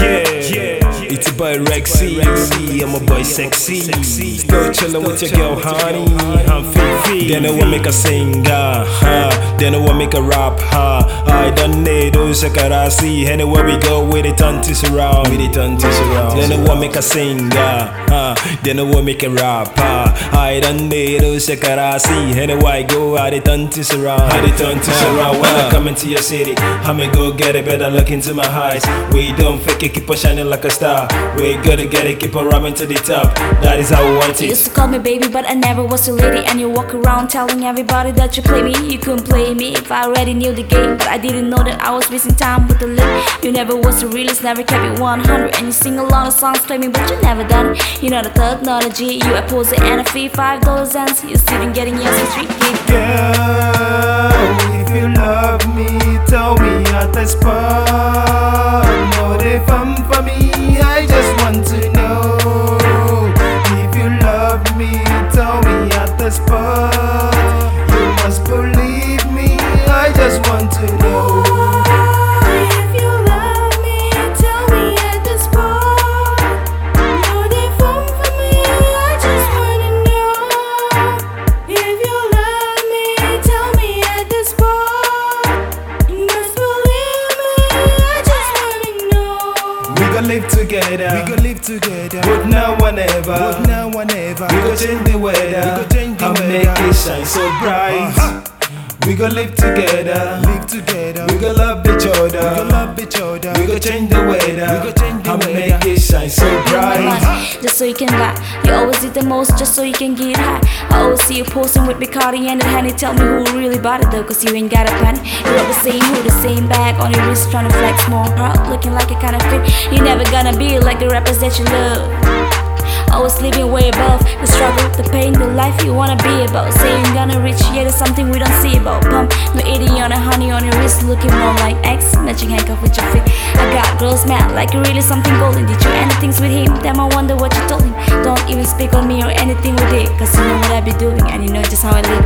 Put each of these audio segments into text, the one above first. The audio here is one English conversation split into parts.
Yeah, it's a boy Rexy. I'm a boy sexy. Still chillin' with your girl, honey. I'm Fifi. Then I want make a sing, ah. Then I want make a rap, ha. I done need those sakarasi. Anywhere we go, with it aunties around. With it aunties around. Then I want make a sing, ah, ha. Then I want make a rap, ha. I done need to those sakarasi. Anywhere I go, I the aunties around. I the aunties around. When I come into your city, I'ma go get it. Better look into my eyes. We don't fake it, keep on shining like a star. We gotta get it, keep on rhyming to the top. That is how we want it. You it. used to call me baby, but I never was a lady. And you walk around telling everybody that you play me. You couldn't play me if I already knew the game. But I didn't know that I was wasting time with the lip. You never was the realest, never kept it 100. And you sing a lot of songs claiming, but you never done. You're not a thug, not a G. You a poser and a fee, five dollars and you're still getting your street kid. Girl, if you love me, tell me at the spot. Together. We gon' live together. But now or never. But now or never. We gon' change the weather. We gon' change the and weather. make it shine so bright. Uh-huh. We gon' live together. Live together. We gon' love each We gon' other. love each other. We gon' change the weather. We gon' change the and weather. make it so bright. just so you can lie. You always did the most just so you can get high. I always see you posting with Bacardi and the honey. Tell me who really bought it though, cause you ain't got a penny. You got the same hood, the same bag on your wrist, trying to flex more. Proud, looking like a kind of fit. You're never gonna be like the rappers that you love. Always living way above the struggle, the life you wanna be about. Saying gonna reach, yeah, there's something we don't see about. Pump, no 80 on a honey on your wrist, looking more like X, matching handcuff with your feet. I got girls mad, like you really something golden. Did you end things with him? Damn, I wonder what you told him. Don't even speak on me or anything with did, cause you know what I be doing and you know just how I live.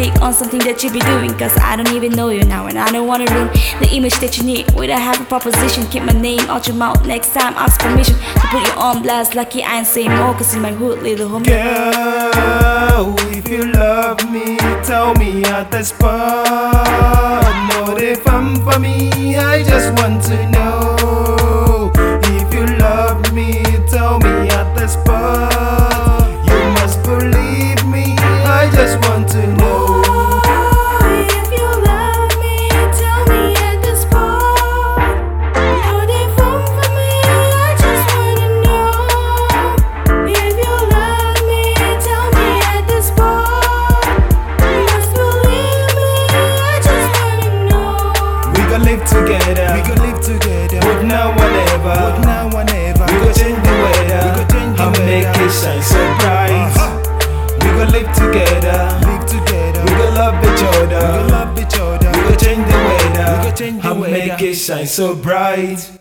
Speak on something that you be doing, cause I don't even know you now and I don't wanna ruin the image that you need. Without have a proposition, keep my name out your mouth. Next time, ask permission to put you on blast. Lucky I ain't saying more, cause in my hood, little homie. Girl, if you love me, tell me at the spot. No, they fun for me, I just want to know. If you love me, tell me at the spot. You must believe me, I just want live together, We gon' live together. but now or But never. now or never. We gon' change the weather, We gon' change the and make it shine so bright. Uh-huh. We gon' live together. Live together. We gon' love each We other. gon' love each other. We gon' change the weather. We gon' change the and weather. make it shine so bright.